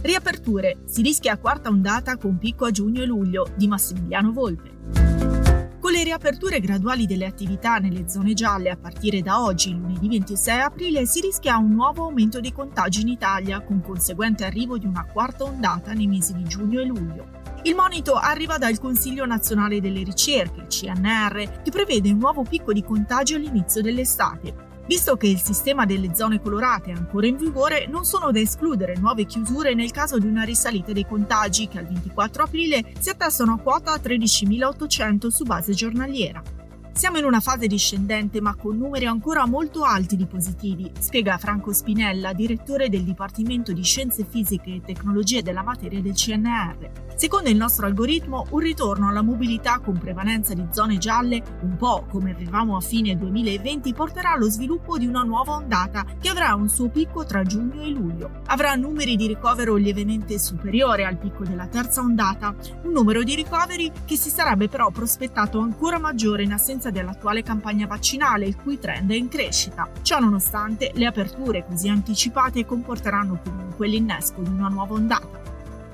Riaperture. Si rischia quarta ondata con picco a giugno e luglio di Massimiliano Volpe. Con le riaperture graduali delle attività nelle zone gialle a partire da oggi, lunedì 26 aprile, si rischia un nuovo aumento dei contagi in Italia, con conseguente arrivo di una quarta ondata nei mesi di giugno e luglio. Il monito arriva dal Consiglio nazionale delle ricerche, CNR, che prevede un nuovo picco di contagi all'inizio dell'estate, Visto che il sistema delle zone colorate è ancora in vigore, non sono da escludere nuove chiusure nel caso di una risalita dei contagi che al 24 aprile si attestano a quota 13.800 su base giornaliera. Siamo in una fase discendente ma con numeri ancora molto alti di positivi, spiega Franco Spinella, direttore del Dipartimento di Scienze Fisiche e Tecnologie della Materia del CNR. Secondo il nostro algoritmo, un ritorno alla mobilità con prevalenza di zone gialle, un po' come avevamo a fine 2020, porterà allo sviluppo di una nuova ondata che avrà un suo picco tra giugno e luglio. Avrà numeri di ricovero lievemente superiore al picco della terza ondata, un numero di ricoveri che si sarebbe però prospettato ancora maggiore in assenza conseguenza dell'attuale campagna vaccinale, il cui trend è in crescita. Ciò nonostante, le aperture così anticipate comporteranno comunque l'innesco di una nuova ondata.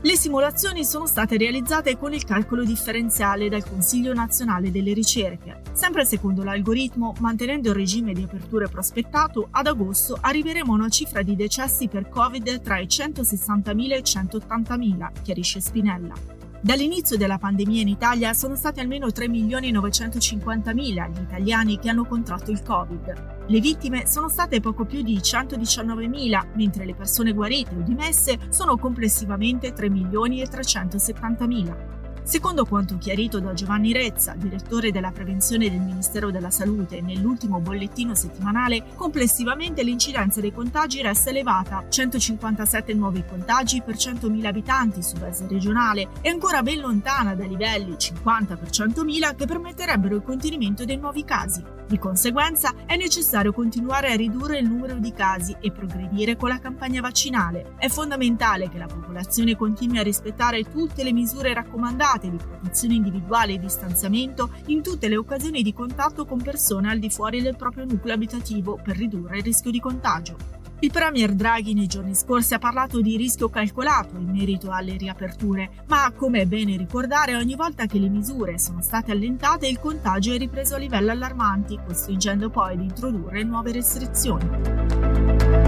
Le simulazioni sono state realizzate con il calcolo differenziale dal Consiglio nazionale delle ricerche. Sempre secondo l'algoritmo, mantenendo il regime di aperture prospettato, ad agosto arriveremo a una cifra di decessi per Covid tra i 160.000 e i 180.000, chiarisce Spinella. Dall'inizio della pandemia in Italia sono stati almeno 3.950.000 gli italiani che hanno contratto il Covid. Le vittime sono state poco più di 119.000, mentre le persone guarite o dimesse sono complessivamente 3.370.000. Secondo quanto chiarito da Giovanni Rezza, direttore della prevenzione del Ministero della Salute, nell'ultimo bollettino settimanale, complessivamente l'incidenza dei contagi resta elevata, 157 nuovi contagi per 100.000 abitanti su base regionale e ancora ben lontana dai livelli 50 per 100.000 che permetterebbero il contenimento dei nuovi casi. Di conseguenza è necessario continuare a ridurre il numero di casi e progredire con la campagna vaccinale. È fondamentale che la popolazione continui a rispettare tutte le misure raccomandate di protezione individuale e distanziamento in tutte le occasioni di contatto con persone al di fuori del proprio nucleo abitativo per ridurre il rischio di contagio. Il Premier Draghi nei giorni scorsi ha parlato di rischio calcolato in merito alle riaperture, ma come è bene ricordare, ogni volta che le misure sono state allentate il contagio è ripreso a livelli allarmanti, costringendo poi ad introdurre nuove restrizioni.